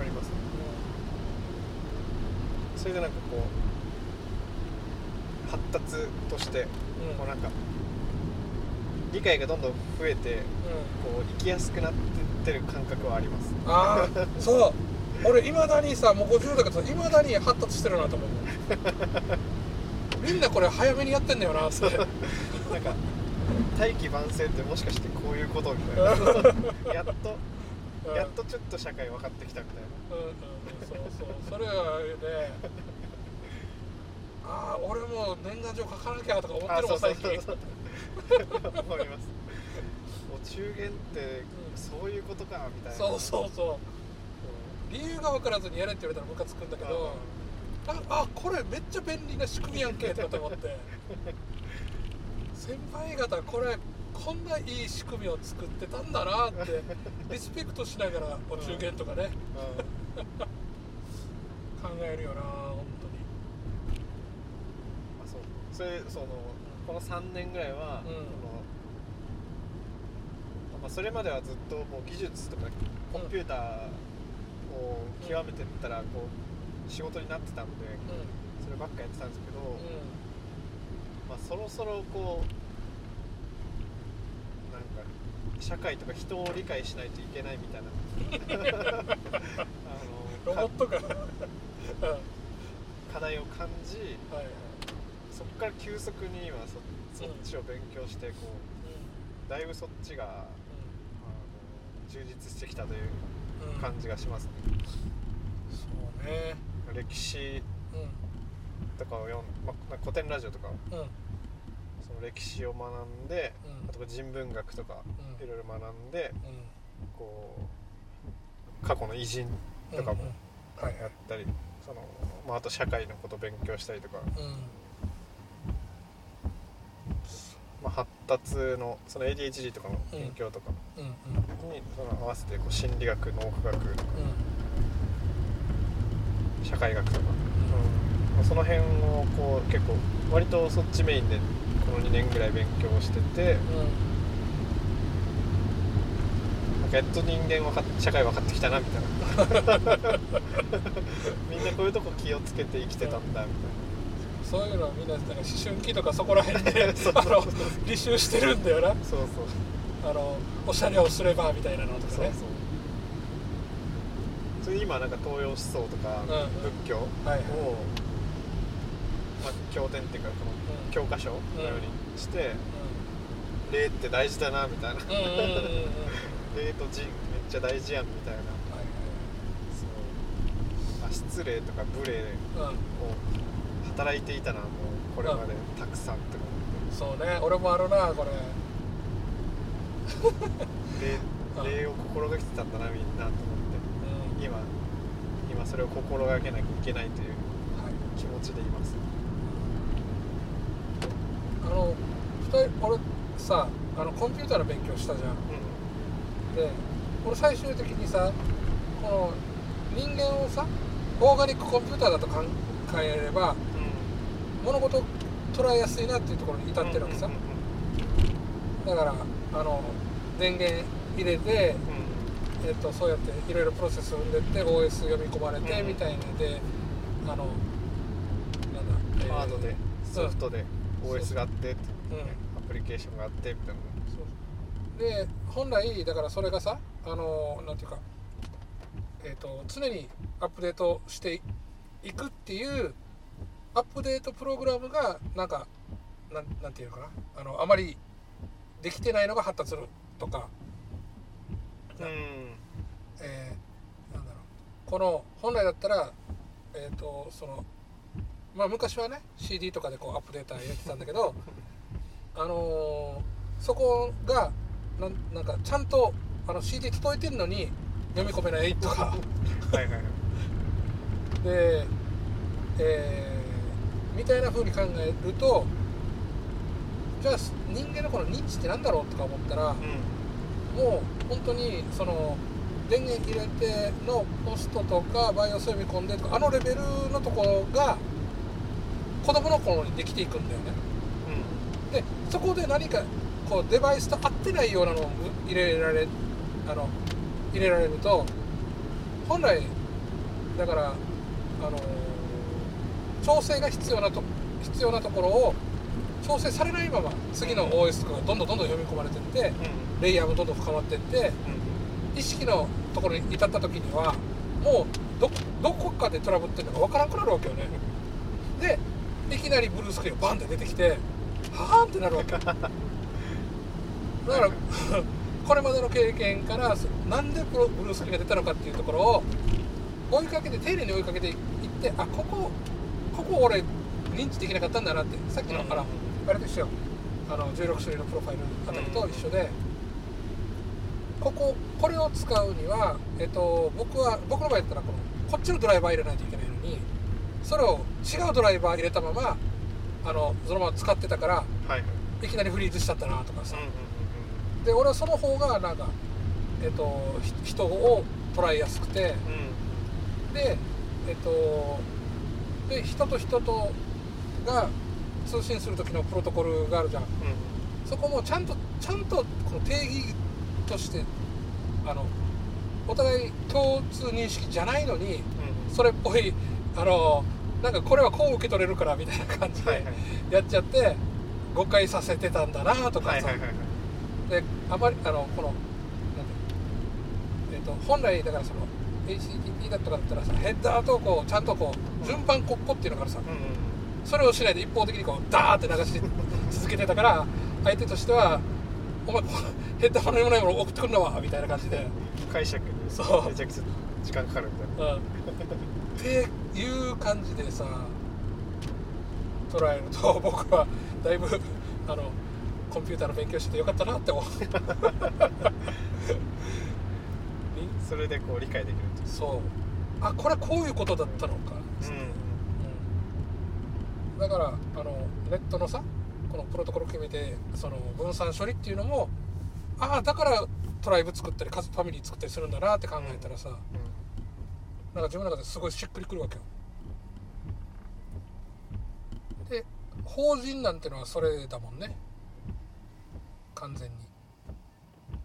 ありますねそれでなんかこう発達としてうんこうなんか理解がどんどん増えてうんこう生きやすくなってってる感覚はあります。ああそう。俺いまだにさもう50だけどさいまだに発達してるなと思うみんなこれ早めにやってんだよなって。なんか大器晩成ってもしかしてこういうことみたいな。やっとうん。やっとちょっと社会分かってきたみたいうんうんうんそうそう。それはね。ああ俺も年賀状書かなきゃとか思っなてるもん最近思います。お中元ってそういうことかみたいな。そうそうそう。理由が分からずにやれって言われたらムカつくんだけどああこれめっちゃ便利な仕組みやんけと思って。先輩方これこんないい仕組みを作ってたんだなってリスペクトしながらお中元とかね、考えるよな本当に。あそう。それそのこの3年ぐらいは、うん。このまあ、それまではずっともう技術とかコンピューターを極めてったらこう仕事になってたのでうそればっかやってたんですけど、んうん。まあ、そろそろこうなんか社会とか人を理解しないといけないみたいな。あロボのットがうんは課題を感じいはいそこから急速に今そそっちを勉強してこうだいぶそっちがあの充実してきたという感じがしますね、そうね。歴史うとかを読ん、まあ、古典ラジオとかその歴史を学んで、うん。あとは人文学とかうん。いろいろ学んでうん。こう過去の偉人とかもやったり、そのまあ、あと社会のこと勉強したりとか、うんまあ、発達のその ADHD とかの勉強とかにその合わせてこう心理学脳科学うん。社会学とか、うん。まあその辺をこう結構割とそっちメインでこの2年ぐらい勉強しててなんかやっと人間わかっ社会分かってきたなみたいな。みんなこういうとこ気をつけて生きてたんだみそういうのはみんな思春期とかそこら辺で そうあの履修してるんだよな。そうそうあのおしゃれをすればみたいなのとかね。そう今なんか東洋思想とかうん。うん仏教を、はいはい。まあ、経典っていうかこのうん。教科書のようにして、礼って大事だなみたいな。うんうんうんうん。うんはい礼と仁めっちゃ大事やんみたいな。そう。あ失礼とか無礼はいはいを働いていたなもうこれまでたくさんって思うんそうね。俺もあるなこれ。礼礼を心がけてたんだなみんなと思って。うん。今今それを心がけなきゃいけないというはい。気持ちでいます。あの二人俺さあのコンピューターの勉強したじゃん。うで俺最終的にさこの人間をさオーガニックコンピューターだと考えればん物事を捉えやすいなっていうところに至ってるわけさ、うんうんだからあの電源入れて、うん。えっとそうやっていろいろプロセス踏んでって OS 読み込まれてうん。みたいのであのなんだ、えハードでソフトで OS があってうん。アプリケーションがあってみたいなで本来だからそれがさあのなんていうかえっ、と常にアップデートしていくっていうアップデートプログラムがなんかなんなんていうのかな？あのあまりできてないのが発達するとか、うん。えーなんだろう。この本来だったらえっ、とそのまあ昔はね CD とかでこうアップデータ入れてたんだけど あのーそこがなんなんかちゃんとあの CD 届いてるのに読み込めないとか。はいはいはい。で、えーみたいな風に考えるとじゃあ人間のこの認知ってなんだろうとか思ったらうん。もう本当にその電源入れてのポストとかバイオス読み込んでとかあのレベルのところが子供の頃にできていくんだよね。でそこで何かこうデバイスと合ってないようなのを入れられあの入れられると本来だからあの調整が必要なと必要なところを調整されないまま次の OS とかがどんどんどんどん読み込まれてってうん。レイヤーもどんどん深まってって意識のところに至った時にはもうどどこかでトラブってるのか分からなくなるわけよね。でいきなりブルースクリーンがバンって出てきてはーんってなるわけ だから これまでの経験からなんでブルブルースクリーンが出たのかっていうところを追いかけて丁寧に追いかけていってあここここ俺認知できなかったんだなってさっきの、うん。あらあれと一緒よ。あの16種類のプロファイルあたりと一緒で、こここれを使うには、えっと、僕は僕の場合だったらこのこっちのドライバー入れないといけないのにそれを違うドライバー入れたままあのそのまま使ってたからはいきなりフリーズしちゃったなとかさ。で俺はその方がなんか、えっとひ人を捉えやすくてでえっとで人と人とが通信する時のプロトコルがあるじゃん。うん。そこもちゃんとちゃんとこの定義としてあのお互い共通認識じゃないのにうん。それっぽいあのなんかこれはこう受け取れるからみたいな感じでやっちゃって誤解させてたんだなとかさ、であまりあのこのなんてえっと本来だからその HTTP だとかだったらさヘッダーとこうちゃんとこう順番こっこっていうのがあるさ。それをしないで一方的にこうダーって流し続けてたから相手としては「お前ヘッダーも何もないもの送ってくんのわ」みたいな感じで。解釈。にそう。めちゃくちゃ時間かかるみたいな。うん。っていう感じでさ捉えると僕はだいぶあのコンピューターの勉強しててよかったなって思う それでこう理解できるそう。あこれはこういうことだったのか、うん。だからあのネットのさこのプロトコル決めてその分散処理っていうのもああだからトライブ作ったり家族ファミリー作ったりするんだなって考えたらさ、うん。なんか自分の中ですごいしっくりくるわけよ。で法人なんてのはそれだもんね。完全に。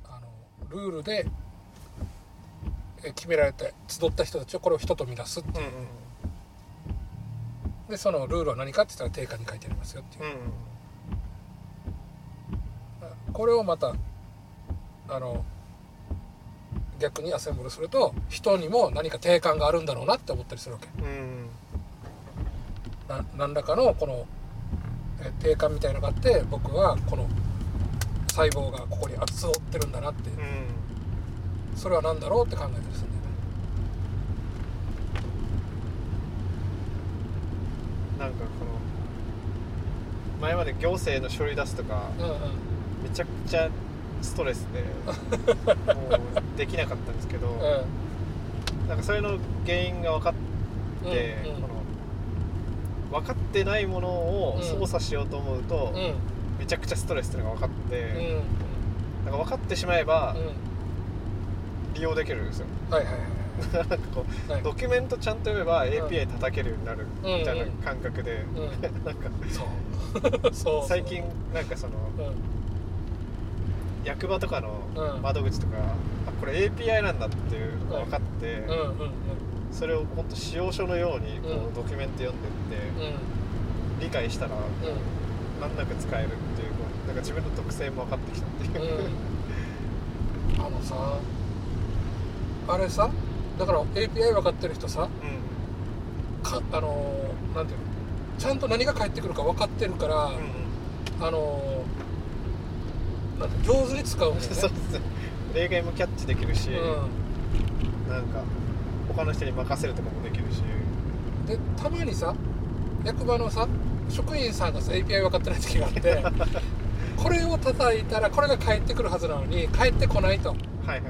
あのルールでえ決められて集った人たちをこれを人とみなすっていう。うんうんでそのルールは何かって言ったら定価に書いてありますよっていう。うんうん。これをまたあの逆にアセンブルすると人にも何か定感があるんだろうなって思ったりするわけ。うんな何らかのこのえ定感みたいのがあって僕はこの細胞がここに集ってるんだなって。うんそれは何だろうって考えたりするんだよね。なんかこの前まで行政の書類出すとかうんうん。めちゃくちゃストレスでもうできなかったんですけど、なんかそれの原因が分かって、うんうん。この分かってないものをうん。操作しようと思うと、うん。うんめちゃくちゃストレスっていうのが分かって、うん。なんか分かってしまえばうん利用できるんですよ。はいはいはい。なんかこうはい。ドキュメントちゃんと読めばん。API 叩けるようになるみたいな感覚で、うん なんかそう。そう最近なんかそのうん。役場とかのうん。窓口とか、あこれ API なんだっていうのが分かって、うんうんうん。それを本当使用書のようにこうドキュメント読んでって、うん。理解したらうん。難なく使えるっていうこうなんか自分の特性も分かってきたっていう、うん。あのさあれさだから API 分かってる人さうん。かあのーなんていうのちゃんと何が返ってくるか分かってるから、うんうん。あのーなんて上手に使うんだよね。そうですね例外もキャッチできるし、うなんか他の人に任せるとかもできるし。ん、でたまにさ役場のさ職員さんがさ API 分かってない時があって これを叩いたらこれが返ってくるはずなのに返ってこないと。はいはい。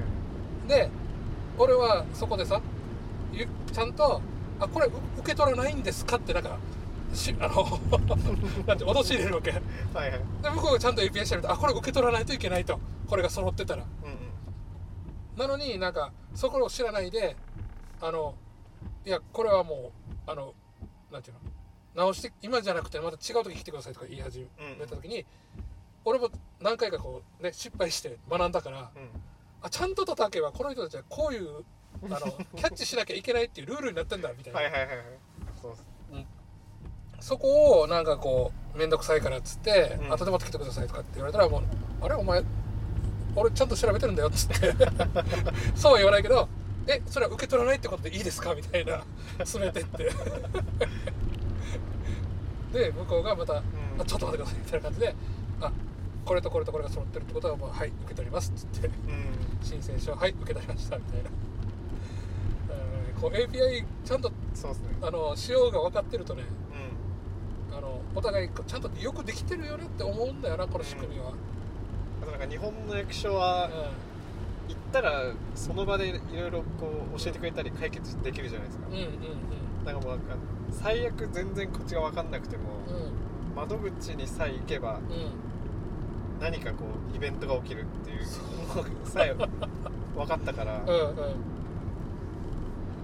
で俺はそこでさゆちゃんと「あこれう受け取らないんですか?」ってなんかしあの なんて脅し入れるわけ。ではいはい。向こうがちゃんと API 調べて「あこれ受け取らないといけない」とこれが揃ってたら。うんうん。なのになんかそこを知らないであのいやこれはもうあのなんていうの直して今じゃなくてまた違う時来てくださいとか言い始めた時に、俺も何回かこうね失敗して学んだからうんあちゃんと叩けばこの人たちはこういうあの キャッチしなきゃいけないっていうルールになってんだみたいな、はいはいはいはい。そうっす。そこをなんかこう面倒くさいからっつって、うん。後で持ってきてくださいとかって言われたらもうあれお前俺ちゃんと調べてるんだよっつって。そうは言わないけどえそれは受け取らないってことでいいですか？みたいな詰めてって。で向こうがまた、ん。あちょっと待ってくださいみたいな感じであこれとこれとこれが揃ってるってことはもうはい受け取りますっつって。うん。申請書はい受け取りましたみたいな。う んこう API ちゃんとそうっすね。あの仕様が分かってるとねうん。あのお互いちゃんとよくできてるよねって思うんだよなこの仕組みは、あとなんか日本の役所は行ったらその場でいろいろこう教えてくれたり解決できるじゃないですか。うん、うんうんうん。なんかもうなんか最悪全然こっちが分かんなくても、うん。窓口にさえ行けばうん何かこうイベントが起きるっていうのさえ分かったから、うんうん。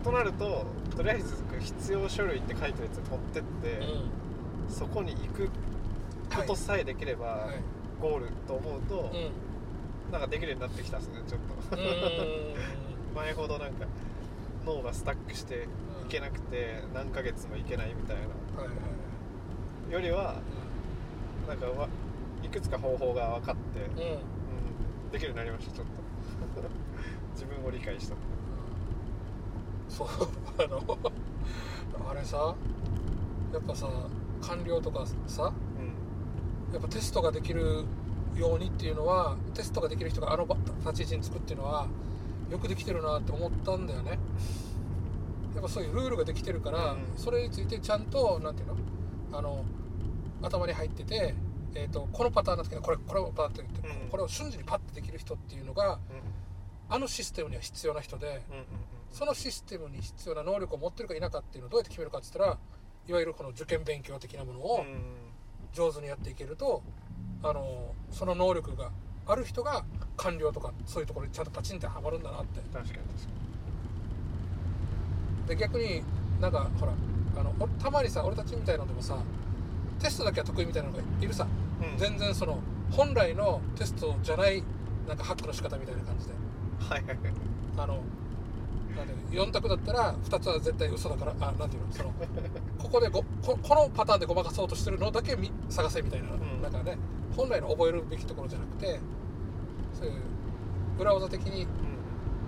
となるととりあえず必要書類って書いてるやつ持ってって、そこに行くことさえできれば、はい。ゴールと思うと、うん。うんなんかできるようになってきたっすねちょっと。前ほどなんか脳がスタックしていけなくて何ヶ月もいけないみたいな。はいはいよりはなんかわいくつか方法が分かって、うん。うんうん、できるようになりましたちょっと。自分を理解した。そうあのあれさやっぱさ官僚とかさうん。やっぱテストができるようにっていうのはテストができる人があのば立ち位置につくっていうのはよくできてるなって思ったんだよね。やっぱそういうルールができてるから、うん。それについてちゃんとなんていうのあの頭に入ってて、えー、とこのパターンなんですけどこれこれをパッと言って、うん。これを瞬時にパッとできる人っていうのがうん。あのシステムには必要な人でそのシステムに必要な能力を持ってるか否かっていうのをどうやって決めるかって言ったらいわゆるこの受験勉強的なものを、うん上手にやっていけるとあのその能力がある人が官僚とかそういうところにちゃんとパチンってはまるんだなって。確かに確かで逆になんかほらあのおたまにさ俺たちみたいのでもさテストだけは得意みたいなのがいるさ、に、うん、全然その本来のテストじゃないなんかハックの仕方みたいな感じで。はいはい。はいあのなんていうの4択だったら2つは絶対嘘だからあなんていうのそのここでごここのパターンでごまかそうとしてるのだけみ探せみたいな、ん。なんかね本来の覚えるべきところじゃなくてそういう裏技的に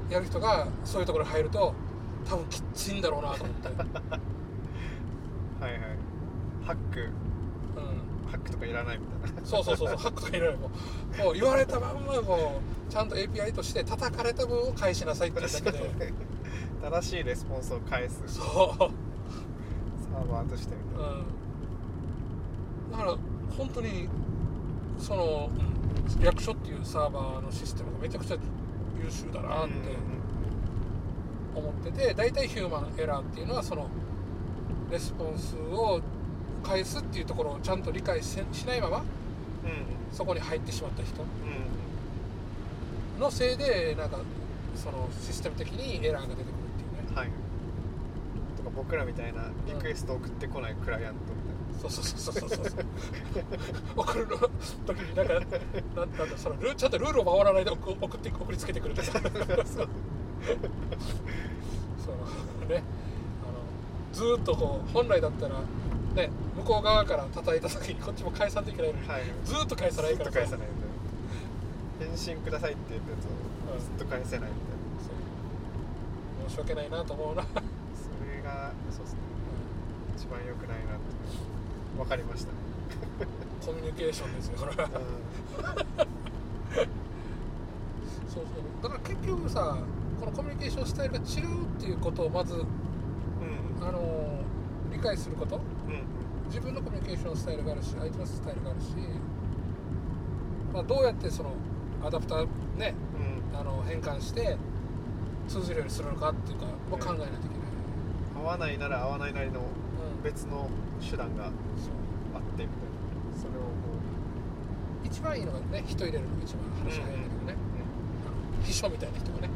やる人がそういうところに入ると多分きついんだろうなと思って、う んはいはい。ハック。うハックとかいらないみたいな。ん、そうそうそうそうハックがいらないもうもう言われたまんまこうちゃんと API として叩かれた分を返しなさいっていうだけで。正しいレスポンスを返す。サそうーバーとしてみたいな。う。ん、だから本当にその、うん、役所っていうサーバーのシステムがめちゃくちゃ優秀だなって思ってて大体ヒューマンエラーっていうのはそのレスポンスを返すっていうところをちゃんと理解ししないままそこに入ってしまった人。うん。のせいでなんかそのシステム的にエラーが出てくるっていうね。はい。とか僕らみたいなリクエスト送ってこないクライアントみそうそうそうそうそうそう。送る時になんかなんなんだそのルーちゃんとルールを守らないで送送って送りつけてくるとか。たいなそう。そのね。あのずーっとこう本来だったらね向こう側から叩いた時にこっちも返さんといけないのにはい。ずーっと返さないからずっと返さない。みたいな返信くださいって言ったやつうん。をずっと返せないみたいな。そう。申し訳ないなと思うな、それがそうですね。一番良くないなって分かりましたね。コミュニケーションですよこれは。うそうそう。だから結局さこのコミュニケーションスタイルが違うっていうことをまずんうん。あの理解すること？うん。自分のコミュニケーションスタイルがあるし相手のスタイルがあるし、まあ、どうやってそのアダプターねうん。あの変換して通じるようにするのかっていうかも考えないといけない、合わないなら合わないなりのうん。別の手段があってみたいな。それをこ一番いいのがね人入れるの。が一番話早いんだけどね、秘書みたいな人がね。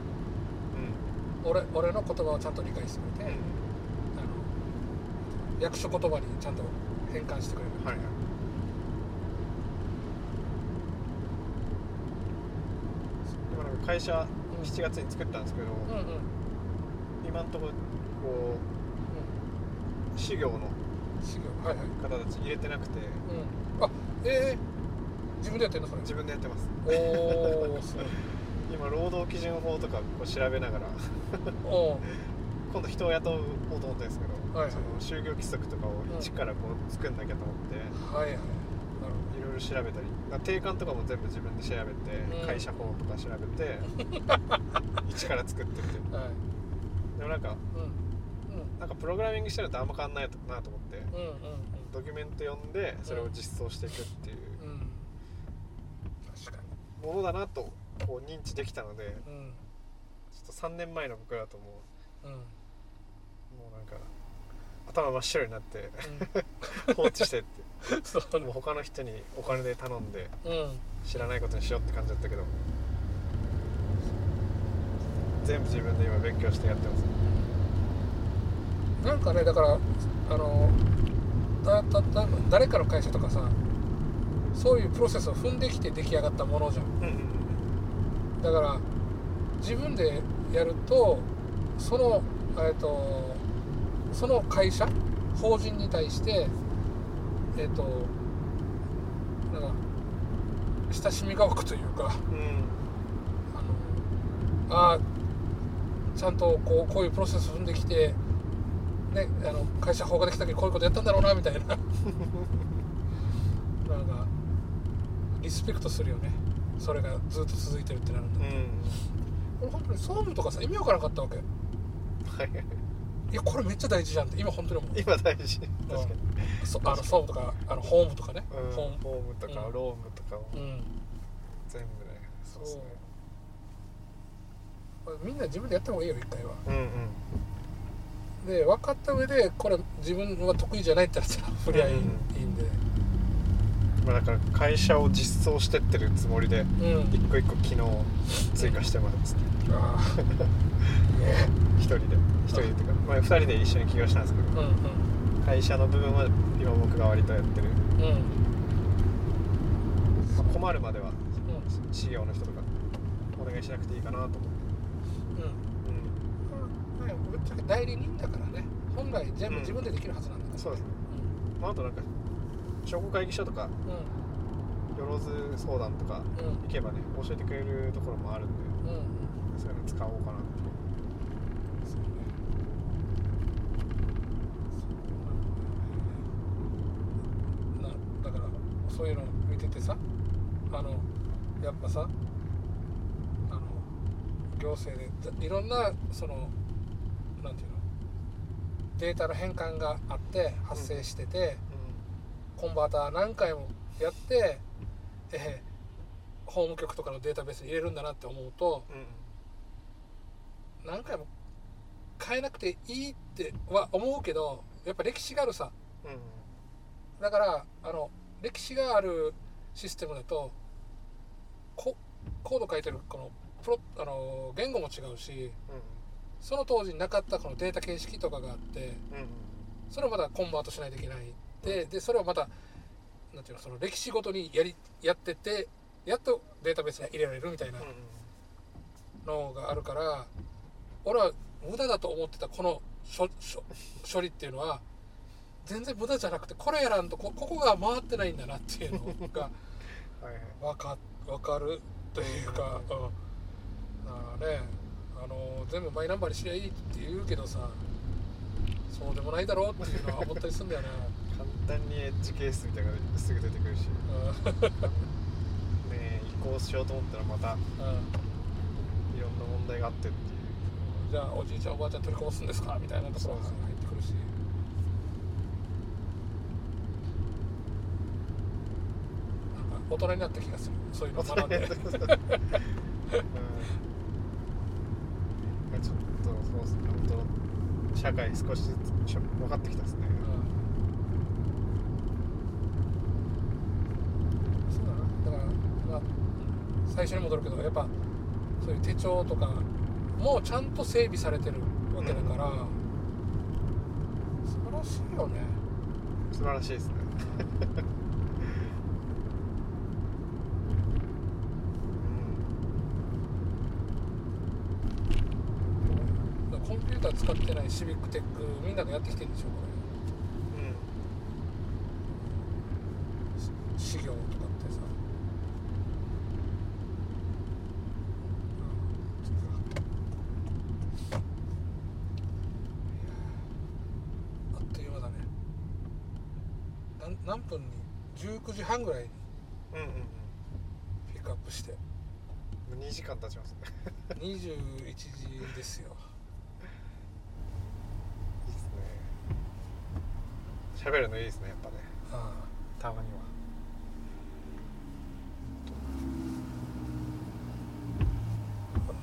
ううん。俺俺の言葉をちゃんと理解してくれて、役所言葉にちゃんと変換してくれる、はいはい。でもなんか会社うん。7月に作ったんですけど、うんうん。うん今んとここう修行の。修行はいはい方たち入れてなくてうんあええ自分でやってんのそれ自分でやってますおおすごい今労働基準法とかこう調べながら今度人を雇おうと思ってるんですけど、はいはい。その就業規則とかをうん一からこう作んなきゃと思って、はいはい。なるいろいろ調べたり。だから定款とかも全部自分で調べて、うん。会社法とか調べて 一から作ってってほどはい。でもなんかうん。うん。なんかプログラミングしてるとあんま変わんないなと思って。うんうんドキュメント読んでそれを実装していくっていう。うん。うん。確かものだなとこう認知できたのでにうん。ちょっと3年前の僕だともう。ん。うもうなんか頭真っ白になって放置してって。そうもう他の人にお金で頼んでうん。知らないことにしようって感じだったけど。全部自分で今勉強してやってます。なんかねだからあのだだだ誰かの会社とかさそういうプロセスを踏んできて出来上がったものじゃんうんうん。だから自分でやるとそのえっとその会社法人に対してえっとなんか親しみが湧くというかうん。あのあーちゃんとこうこういうプロセス踏んできて、ね、あの会社法ができた時こういうことやったんだろうなみたいな。なんかリスペクトするよね。それがずっと続いてるってなるんだうん。俺本当に総務とかさ意味わからなかったわけ。いはいやこれめっちゃ大事じゃんって今本当に思う。今大事。確かに。そあの総務とかあのホームとかね、うん。ホーム。ホームとかうん。ロームとかも。うん。全部ねそうですね。みんな自分でやった方がいいよ一回は。うんうん。で分かった上でこれ自分は得意じゃないってなったら振りゃいい,、うんいいんで。まあだから会社を実装してってるつもりでうん。一個一個機能追加してますね 一人で。一人でっていうかまあ二人で一緒に起業したんですけどうんうん。会社の部分は今僕が割とやってる、うん。まあ困るまではうん。の人とかお願いしなくていいかなと思ってうんまあぶっちゃけ代理人だからね本来全部自分でできるはずなんだから、そうですねまあ、あとなんか商工会議所とかうよろず相談とかんうん行けばね教えてくれるところもあるんでうんうんそういうの使おうかなってそうねなだからそういうの見ててさあのやっぱさあの行政でいろんなそのなんていうのデータの変換があって発生してて、コンバーター何回もやって、えー法務局とかのデータベースに入れるんだなって思うとうん。何回も変えなくていいっては思うけどやっぱ歴史があるさ。うん。うんだからあの歴史があるシステムだとココード書いてるこのプロあの言語も違うしその当時になかったこのデータ形式とかがあってうん。うんそれをまたコンバートしないといけないででそれをまたなんていうのその歴史ごとにやりやっててやっとデータベースに入れられるみたいなうんうん。のがあるから俺は無駄だと思ってたこの処処処理っていうのは全然無駄じゃなくてこれやらんとこここが回ってないんだなっていうのがはいはい。分か分かるというか、うん、だからねあの全部マイナンバーにすりゃいいって言うけどさそうでもないだろうっていうのは思ったりするんだよな、簡単にエッジケースみたいなのがすぐ出てくるし。ね移行しようと思ったらまたいうん。ろんな問題があってっていうじゃあおじいちゃんおばあちゃん取りこぼすんですか？みたいなところが入ってくるし。大人になった気がする。そういうのを学んで。うん。ちょっとそうですね。本当社会少しずつ分かってきたですね。そうだな。だから、まあ、最初に戻るけどやっぱそういう手帳とかもちゃんと整備されてるわけだから、素晴らしいよね。素晴らしいですね。コンピューター使ってないシビックテックみんながやってきてるんでしょこうんうんれ資料とかってさあっという間だねなん何分に19時半ぐらいにうんうんうんピックアップしてもう2時間経ちますね21時ですよいいですね喋るのいいですねやっぱねあたまには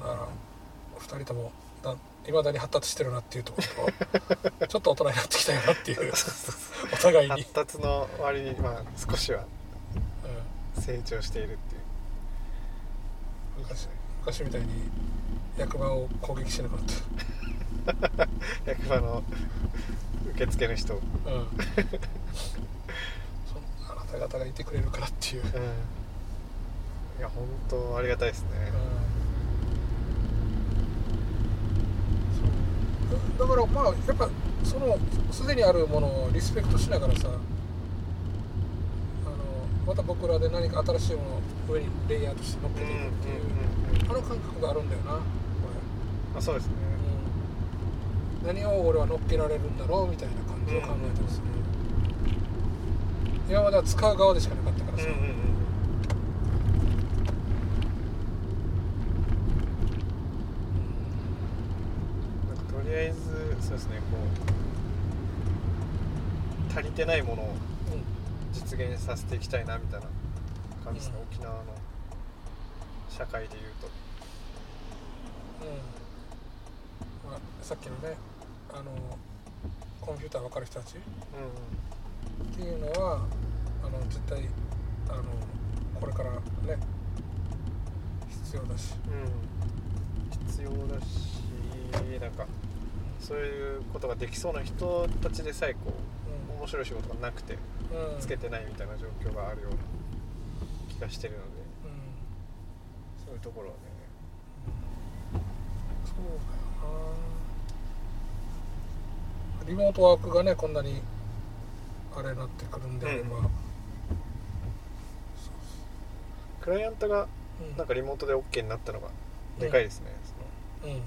あだから2人ともだいまだに発達してるなっていうところと ちょっと大人になってきたよなっていうお互いに。発達の割にまあ少しは成長しているっていう。昔昔みたいに役場を攻撃しなくなった。役場の受付の人、うん、そんあなた方がいてくれるからっていう、うん、いや本当ありがたいですね、うん、だからまあやっぱそのすでにあるものをリスペクトしながらさあのまた僕らで何か新しいものを上にレイヤーとして乗っけていくっていう,、あの感覚があるんだよなこれ。あそうですね。何を俺は乗っけられるんだろうみたいな感じを考えてますね、今までは使う側でしかなかったからさ、うんうんうんとりあえずそうですねこう足りてないものを実現させていきたいなみたいな感じですね、うん、沖縄の社会でいうと、うん。まあ、さっきのねあのコンピューター分かる人たち、うん、っていうのはあの絶対あのこれからね必要だし、うん、必要だしなんかそういうことができそうな人たちでさえこう、うん、面白い仕事がなくて、うん、つけてないみたいな状況があるような気がしてるので、うん、そういうところはね、そうだよな。リモートワークがねこんなにあれになってくるんであれば、うん、クライアントがなんかリモートで OK になったのがでかいですね、うん、その、うんうん、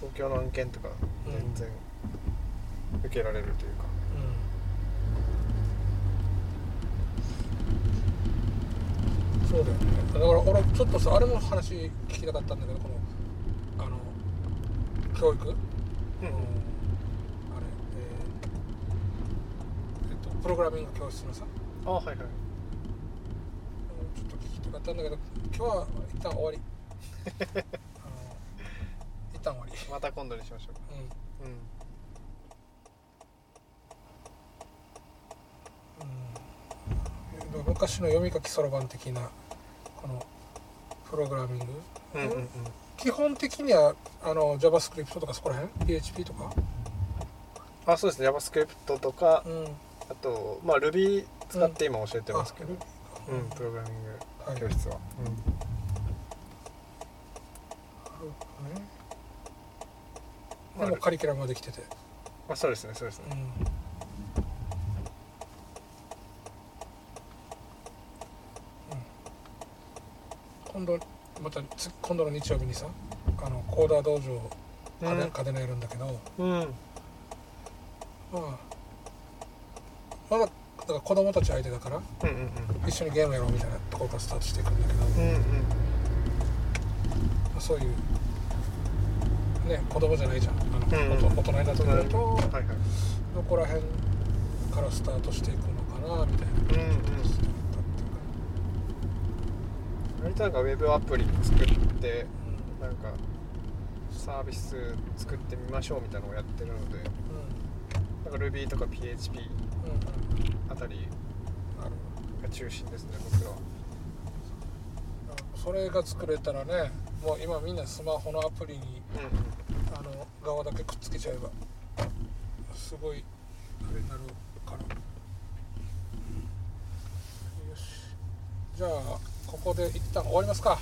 東京の案件とか全然受けられるというか、うん、そうだよね。だから俺ちょっとさあれも話聞きたかったんだけどこのあの教育、うん。プログラミング教室のさ。あはいはい。ちょっと聞きたかったんだけど今日は一旦終わり 旦終わりまた今度にしましょううん、うん、昔の読み書きそろばん的なこのプログラミング、うんうんうん、基本的にはあの JavaScript とかそこら辺？PHP とか？あそうですね。JavaScript とか、うん。あとまあ Ruby 使って今教えてますけど、うん、プログラミング教室は、はいうん、でもカリキュラムができてて。あそうですねそうですね、うん、今度また今度の日曜日にさあのコーダー道場嘉手納やるんだけど、うん、まあまだだから子供たち相手だから、うんうんうん、一緒にゲームやろうみたいなところからスタートしていくんだけど、うんうん、そういうね子供じゃないじゃん。あの、うん。うん、大人になってくると、うんはいはい、どこら辺からスタートしていくのかなみたいな、うんうん、割となんかウェブアプリ作って、うん、なんかサービス作ってみましょうみたいなのをやってるので、うん、なんか Ruby とか PHP あたりが中心ですね僕らは。それが作れたらねもう今みんなスマホのアプリに、側だけくっつけちゃえばすごいあれになるから。よし。じゃあここで一旦終わりますか。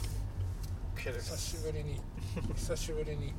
久しぶりに久しぶりに